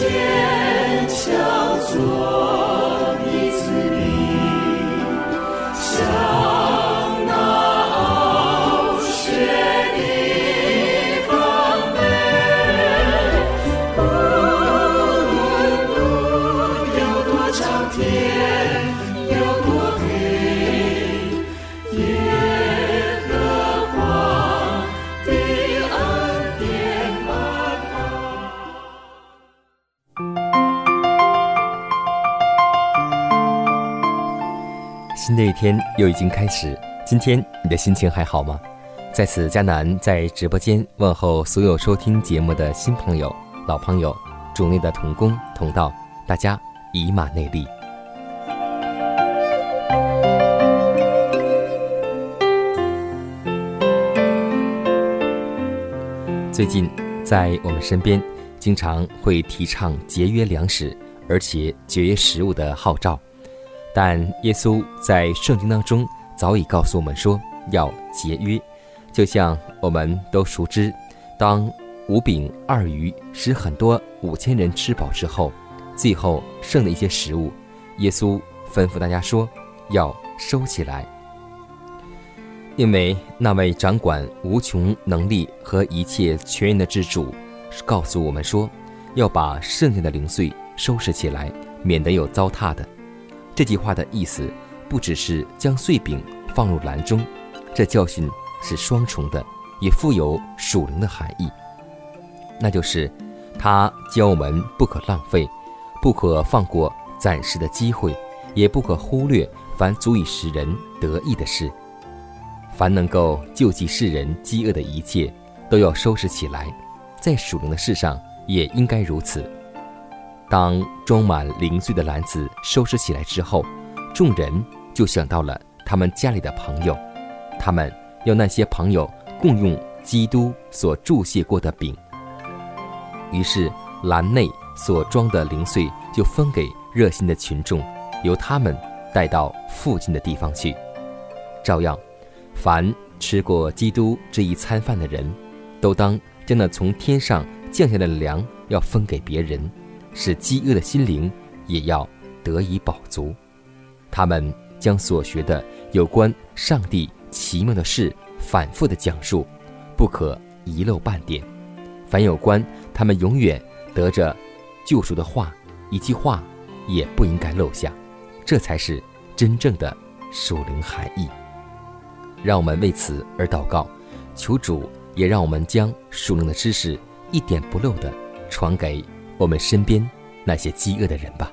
坚强做。天又已经开始，今天你的心情还好吗？在此，迦南在直播间问候所有收听节目的新朋友、老朋友，主内的同工同道，大家以马内利。最近，在我们身边，经常会提倡节约粮食，而且节约食物的号召。但耶稣在圣经当中早已告诉我们说要节约，就像我们都熟知，当五饼二鱼使很多五千人吃饱之后，最后剩的一些食物，耶稣吩咐大家说要收起来，因为那位掌管无穷能力和一切全人的之主告诉我们说，要把剩下的零碎收拾起来，免得有糟蹋的。这句话的意思不只是将碎饼放入篮中，这教训是双重的，也富有属灵的含义。那就是他教我们不可浪费，不可放过暂时的机会，也不可忽略凡足以使人得意的事。凡能够救济世人饥饿的一切，都要收拾起来。在属灵的事上也应该如此。当装满零碎的篮子收拾起来之后，众人就想到了他们家里的朋友，他们要那些朋友共用基督所注谢过的饼。于是篮内所装的零碎就分给热心的群众，由他们带到附近的地方去。照样，凡吃过基督这一餐饭的人，都当将那从天上降下的粮要分给别人。使饥饿的心灵也要得以饱足。他们将所学的有关上帝奇妙的事反复的讲述，不可遗漏半点。凡有关他们永远得着救赎的话，一句话也不应该漏下。这才是真正的属灵含义。让我们为此而祷告，求主也让我们将属灵的知识一点不漏的传给。我们身边那些饥饿的人吧。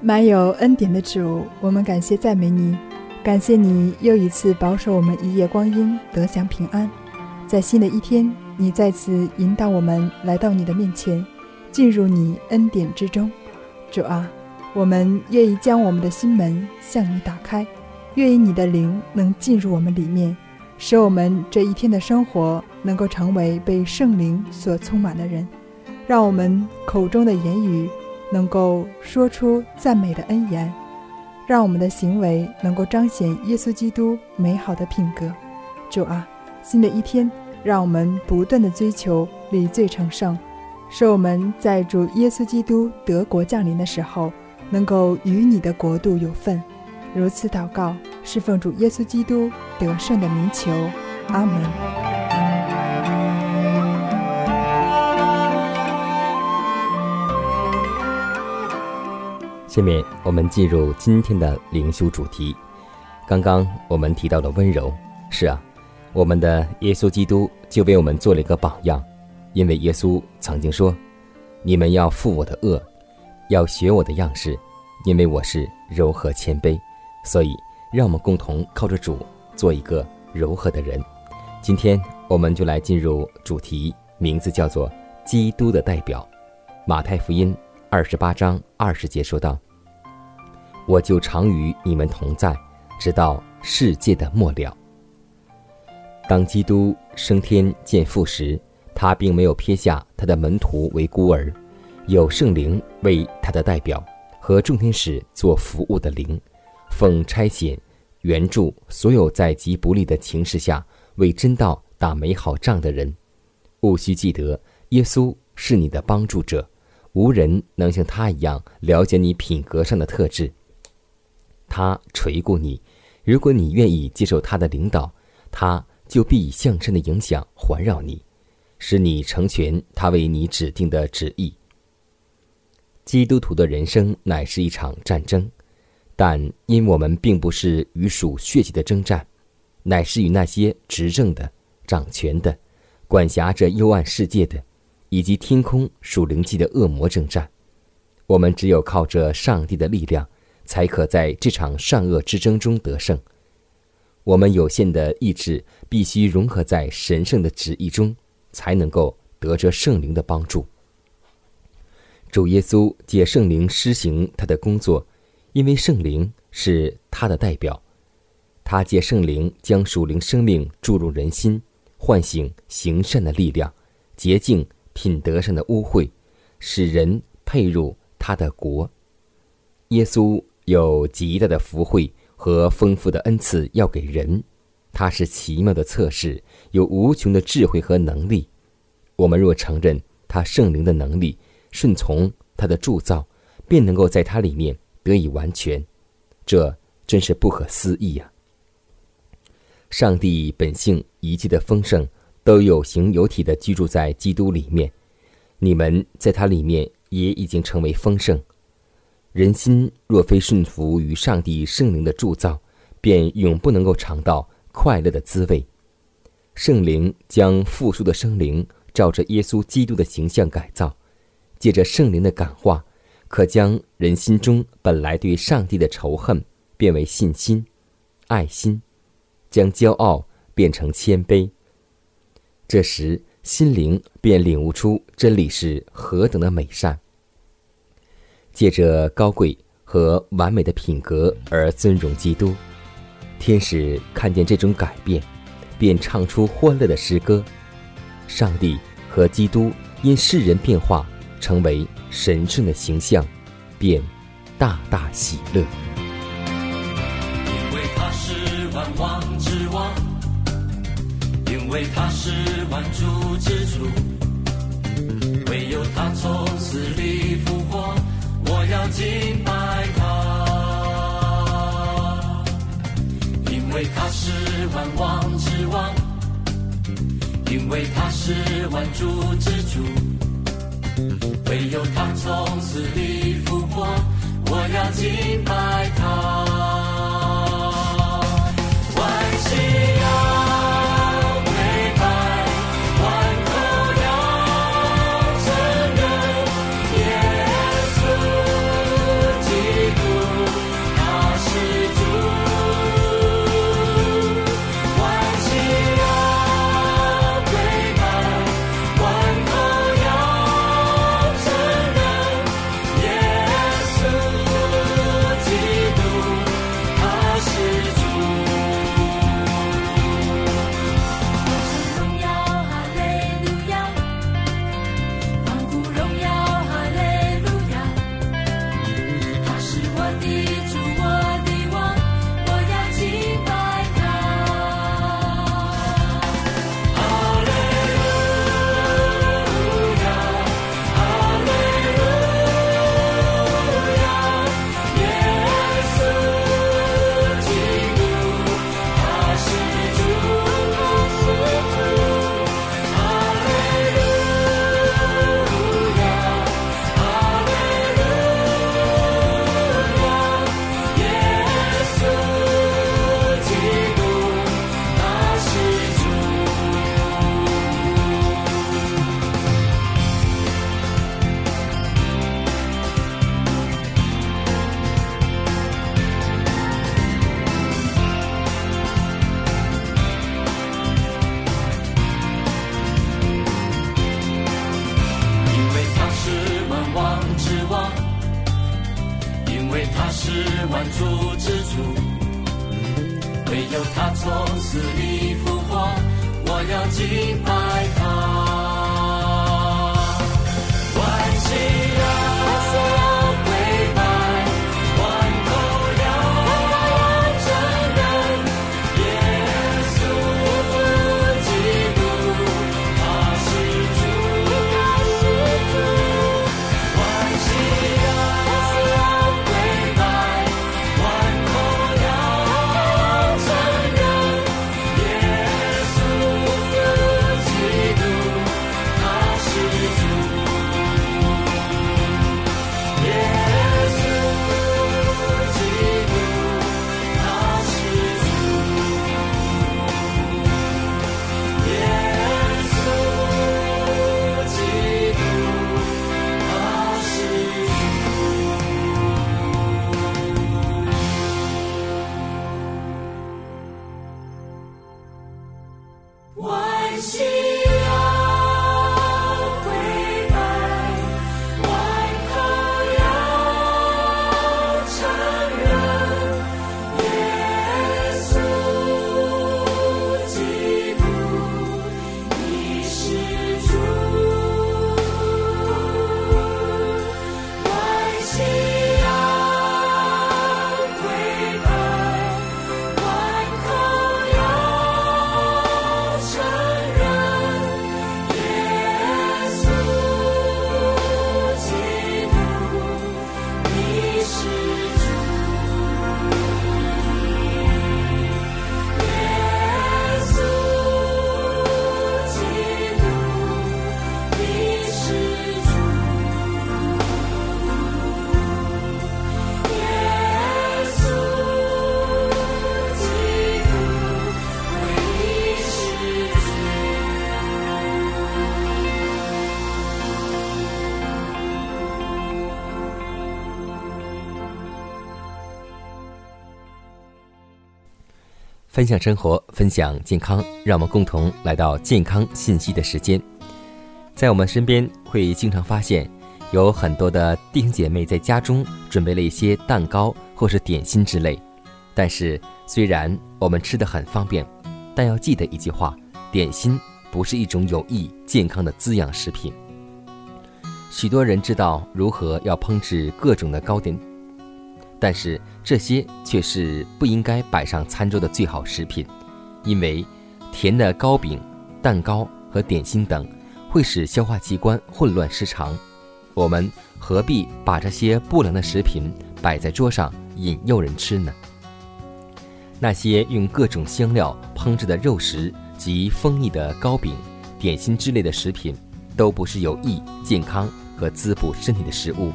满有恩典的主，我们感谢赞美你，感谢你又一次保守我们一夜光阴得享平安。在新的一天，你再次引导我们来到你的面前，进入你恩典之中。主啊，我们愿意将我们的心门向你打开，愿意你的灵能进入我们里面。使我们这一天的生活能够成为被圣灵所充满的人，让我们口中的言语能够说出赞美的恩言，让我们的行为能够彰显耶稣基督美好的品格。主啊，新的一天，让我们不断的追求理罪成圣，使我们在主耶稣基督得国降临的时候，能够与你的国度有份。如此祷告。是奉主耶稣基督得胜的名求，阿门。下面我们进入今天的灵修主题。刚刚我们提到的温柔，是啊，我们的耶稣基督就为我们做了一个榜样，因为耶稣曾经说：“你们要负我的恶，要学我的样式，因为我是柔和谦卑。所以，让我们共同靠着主做一个柔和的人。今天，我们就来进入主题，名字叫做“基督的代表”。马太福音二十八章二十节说道：“我就常与你们同在，直到世界的末了。”当基督升天见父时，他并没有撇下他的门徒为孤儿，有圣灵为他的代表和众天使做服务的灵。奉差遣，援助所有在极不利的情势下为真道打美好仗的人。务须记得，耶稣是你的帮助者，无人能像他一样了解你品格上的特质。他垂顾你，如果你愿意接受他的领导，他就必以向善的影响环绕你，使你成全他为你指定的旨意。基督徒的人生乃是一场战争。但因我们并不是与属血气的征战，乃是与那些执政的、掌权的、管辖着幽暗世界的，以及天空属灵气的恶魔征战。我们只有靠着上帝的力量，才可在这场善恶之争中得胜。我们有限的意志必须融合在神圣的旨意中，才能够得着圣灵的帮助。主耶稣借圣灵施行他的工作。因为圣灵是他的代表，他借圣灵将属灵生命注入人心，唤醒行善的力量，洁净品德上的污秽，使人配入他的国。耶稣有极大的福惠和丰富的恩赐要给人，他是奇妙的测试，有无穷的智慧和能力。我们若承认他圣灵的能力，顺从他的铸造，便能够在他里面。得以完全，这真是不可思议呀！上帝本性一切的丰盛，都有形有体的居住在基督里面。你们在他里面也已经成为丰盛。人心若非顺服于上帝圣灵的铸造，便永不能够尝到快乐的滋味。圣灵将复苏的生灵照着耶稣基督的形象改造，借着圣灵的感化。可将人心中本来对上帝的仇恨变为信心、爱心，将骄傲变成谦卑。这时，心灵便领悟出真理是何等的美善。借着高贵和完美的品格而尊荣基督，天使看见这种改变，便唱出欢乐的诗歌。上帝和基督因世人变化。成为神圣的形象，便大大喜乐。因为他是万王，因为他是万主之主，唯有他从死里复活，我要敬拜他。因为他是万王之王，因为他是万主之主。唯有他从死里复活，我要敬拜他。分享生活，分享健康，让我们共同来到健康信息的时间。在我们身边会经常发现，有很多的弟兄姐妹在家中准备了一些蛋糕或是点心之类。但是，虽然我们吃的很方便，但要记得一句话：点心不是一种有益健康的滋养食品。许多人知道如何要烹制各种的糕点。但是这些却是不应该摆上餐桌的最好食品，因为甜的糕饼、蛋糕和点心等会使消化器官混乱失常。我们何必把这些不良的食品摆在桌上引诱人吃呢？那些用各种香料烹制的肉食及蜂蜜的糕饼、点心之类的食品，都不是有益健康和滋补身体的食物。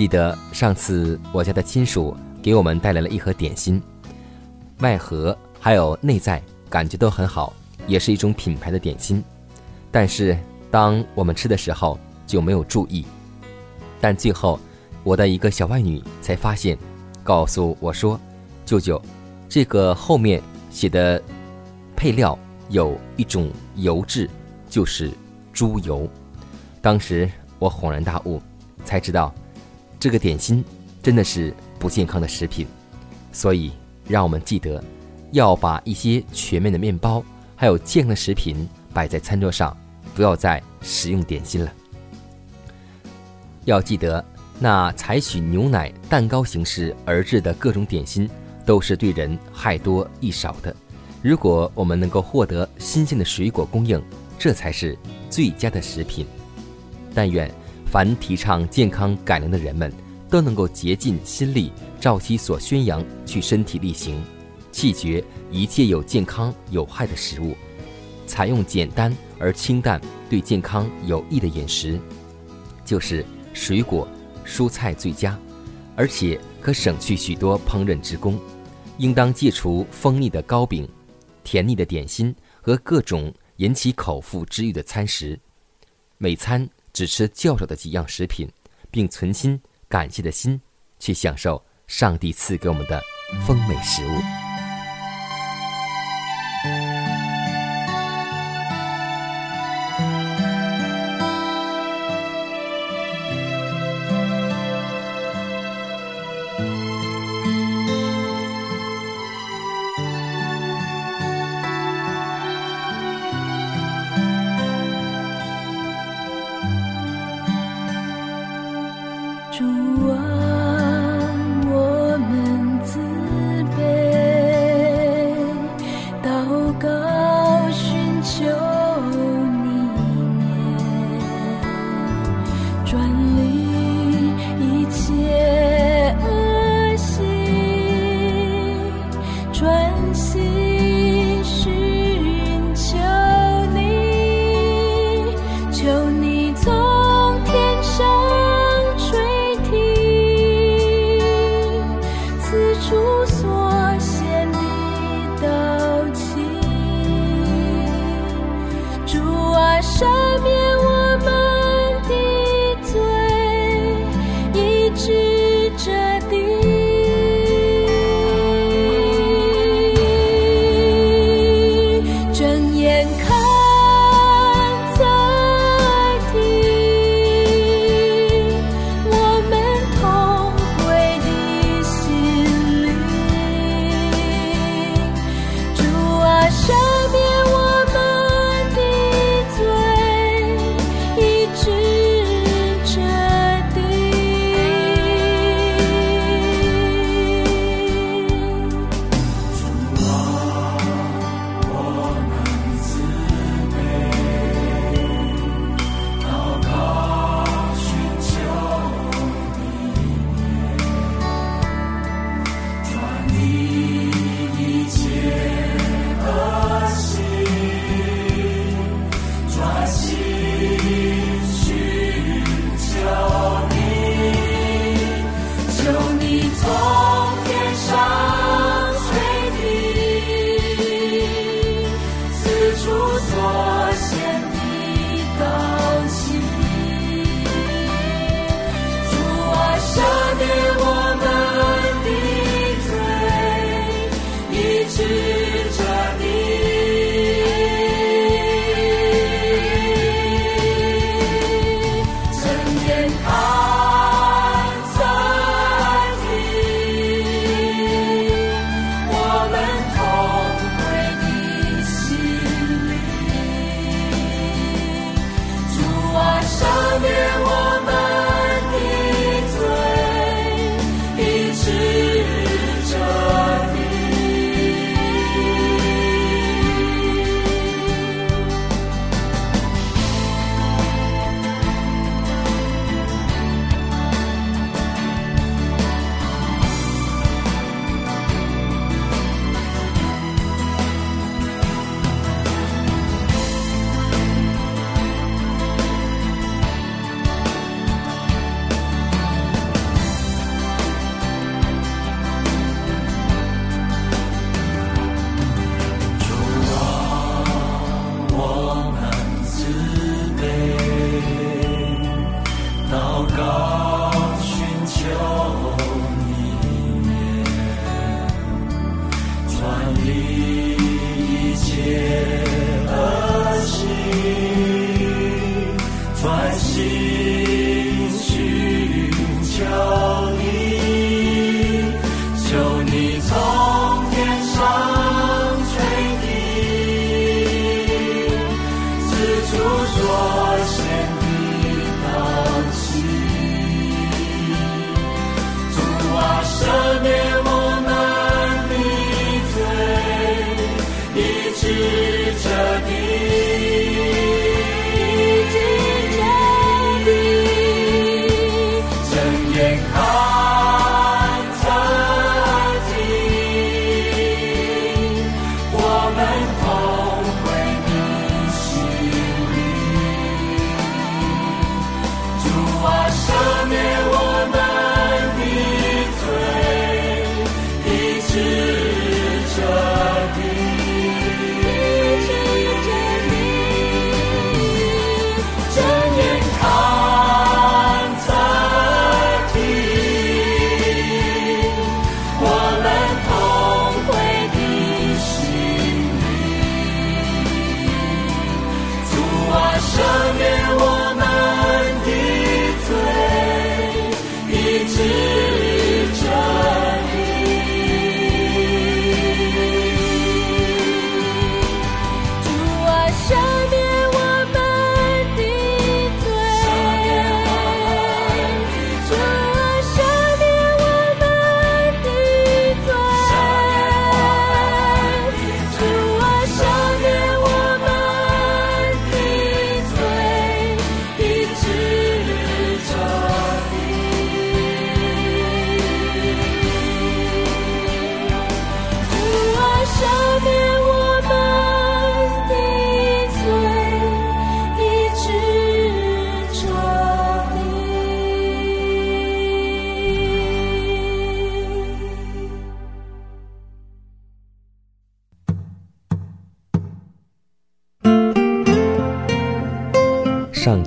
记得上次我家的亲属给我们带来了一盒点心，外盒还有内在感觉都很好，也是一种品牌的点心。但是当我们吃的时候就没有注意，但最后我的一个小外女才发现，告诉我说：“舅舅，这个后面写的配料有一种油质，就是猪油。”当时我恍然大悟，才知道。这个点心真的是不健康的食品，所以让我们记得要把一些全面的面包还有健康的食品摆在餐桌上，不要再食用点心了。要记得，那采取牛奶、蛋糕形式而制的各种点心都是对人害多益少的。如果我们能够获得新鲜的水果供应，这才是最佳的食品。但愿。凡提倡健康改良的人们，都能够竭尽心力，照其所宣扬去身体力行，弃绝一切有健康有害的食物，采用简单而清淡、对健康有益的饮食，就是水果、蔬菜最佳，而且可省去许多烹饪之功。应当戒除蜂腻的糕饼、甜腻的点心和各种引起口腹之欲的餐食，每餐。只吃较少的几样食品，并存心感谢的心，去享受上帝赐给我们的丰美食物。God.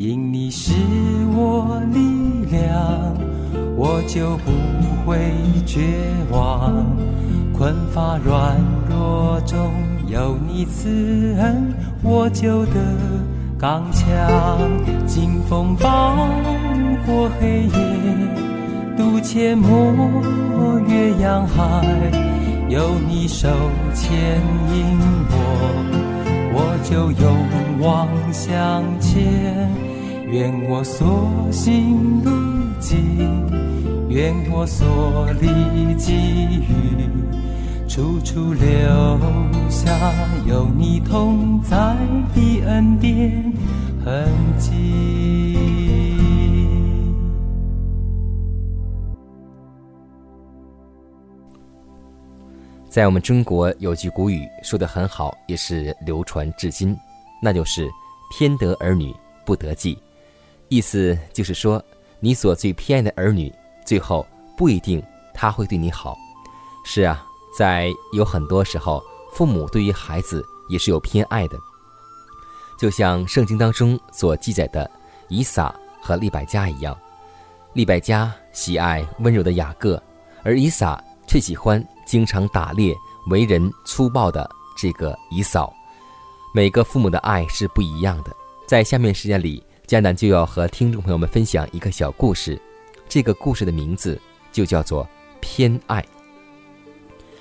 因你是我力量，我就不会绝望。困乏软弱中有你慈恩，我就得刚强。经风暴过黑夜，渡阡陌越洋海，有你手牵引我，我就勇往向前。愿我所行路径，愿我所历际遇，处处留下有你同在的恩典痕迹。在我们中国有句古语说得很好，也是流传至今，那就是“天得儿女不得计”。意思就是说，你所最偏爱的儿女，最后不一定他会对你好。是啊，在有很多时候，父母对于孩子也是有偏爱的。就像圣经当中所记载的以撒和利百加一样，利百加喜爱温柔的雅各，而以撒却喜欢经常打猎、为人粗暴的这个以扫。每个父母的爱是不一样的。在下面时间里。迦南就要和听众朋友们分享一个小故事，这个故事的名字就叫做“偏爱”。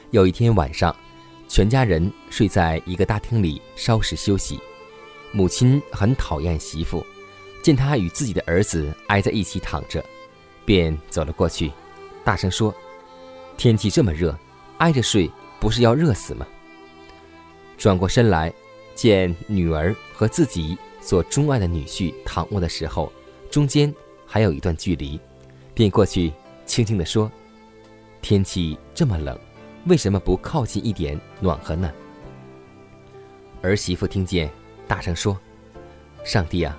有一天晚上，全家人睡在一个大厅里稍事休息。母亲很讨厌媳妇，见她与自己的儿子挨在一起躺着，便走了过去，大声说：“天气这么热，挨着睡不是要热死吗？”转过身来，见女儿和自己。所钟爱的女婿躺卧的时候，中间还有一段距离，便过去轻轻地说：“天气这么冷，为什么不靠近一点暖和呢？”儿媳妇听见，大声说：“上帝啊，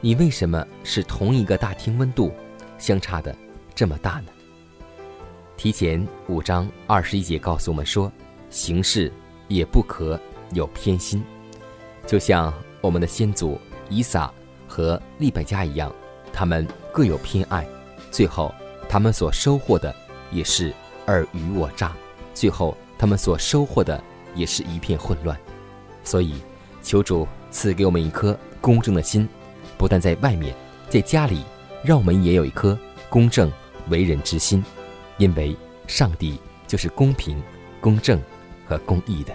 你为什么是同一个大厅温度相差的这么大呢？”提前五章二十一节告诉我们说：“行事也不可有偏心，就像。”我们的先祖以撒和利百加一样，他们各有偏爱，最后他们所收获的也是尔虞我诈，最后他们所收获的也是一片混乱。所以，求主赐给我们一颗公正的心，不但在外面，在家里，让我们也有一颗公正为人之心，因为上帝就是公平、公正和公义的。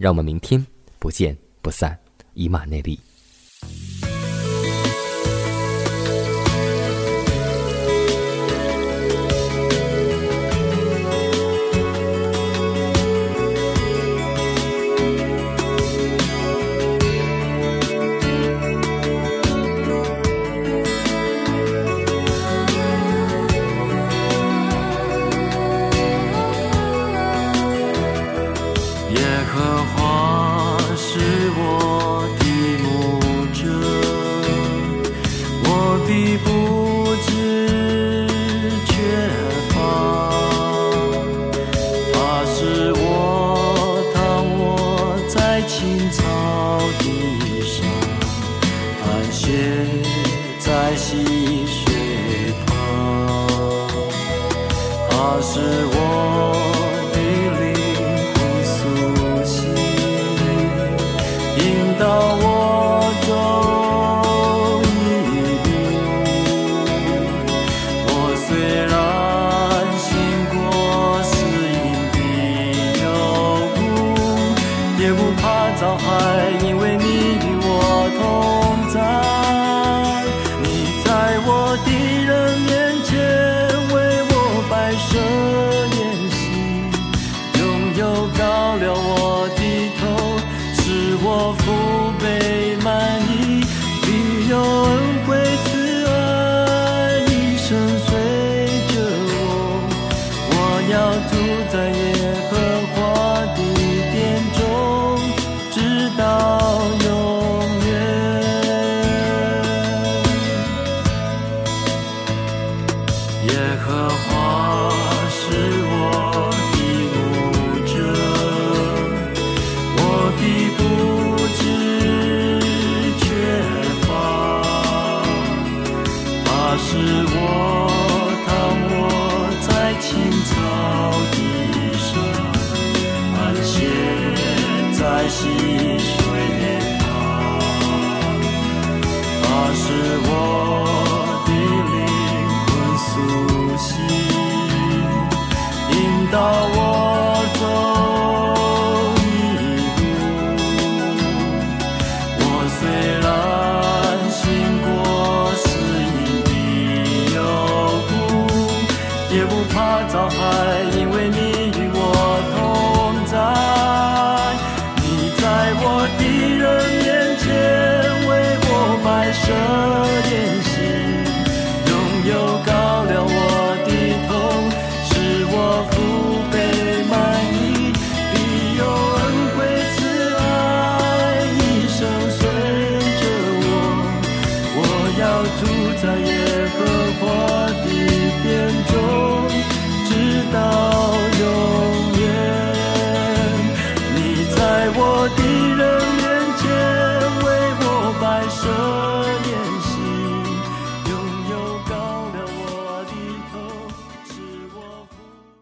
让我们明天不见不散，以马内利。青草地上盘旋在溪水旁。他是我住在怕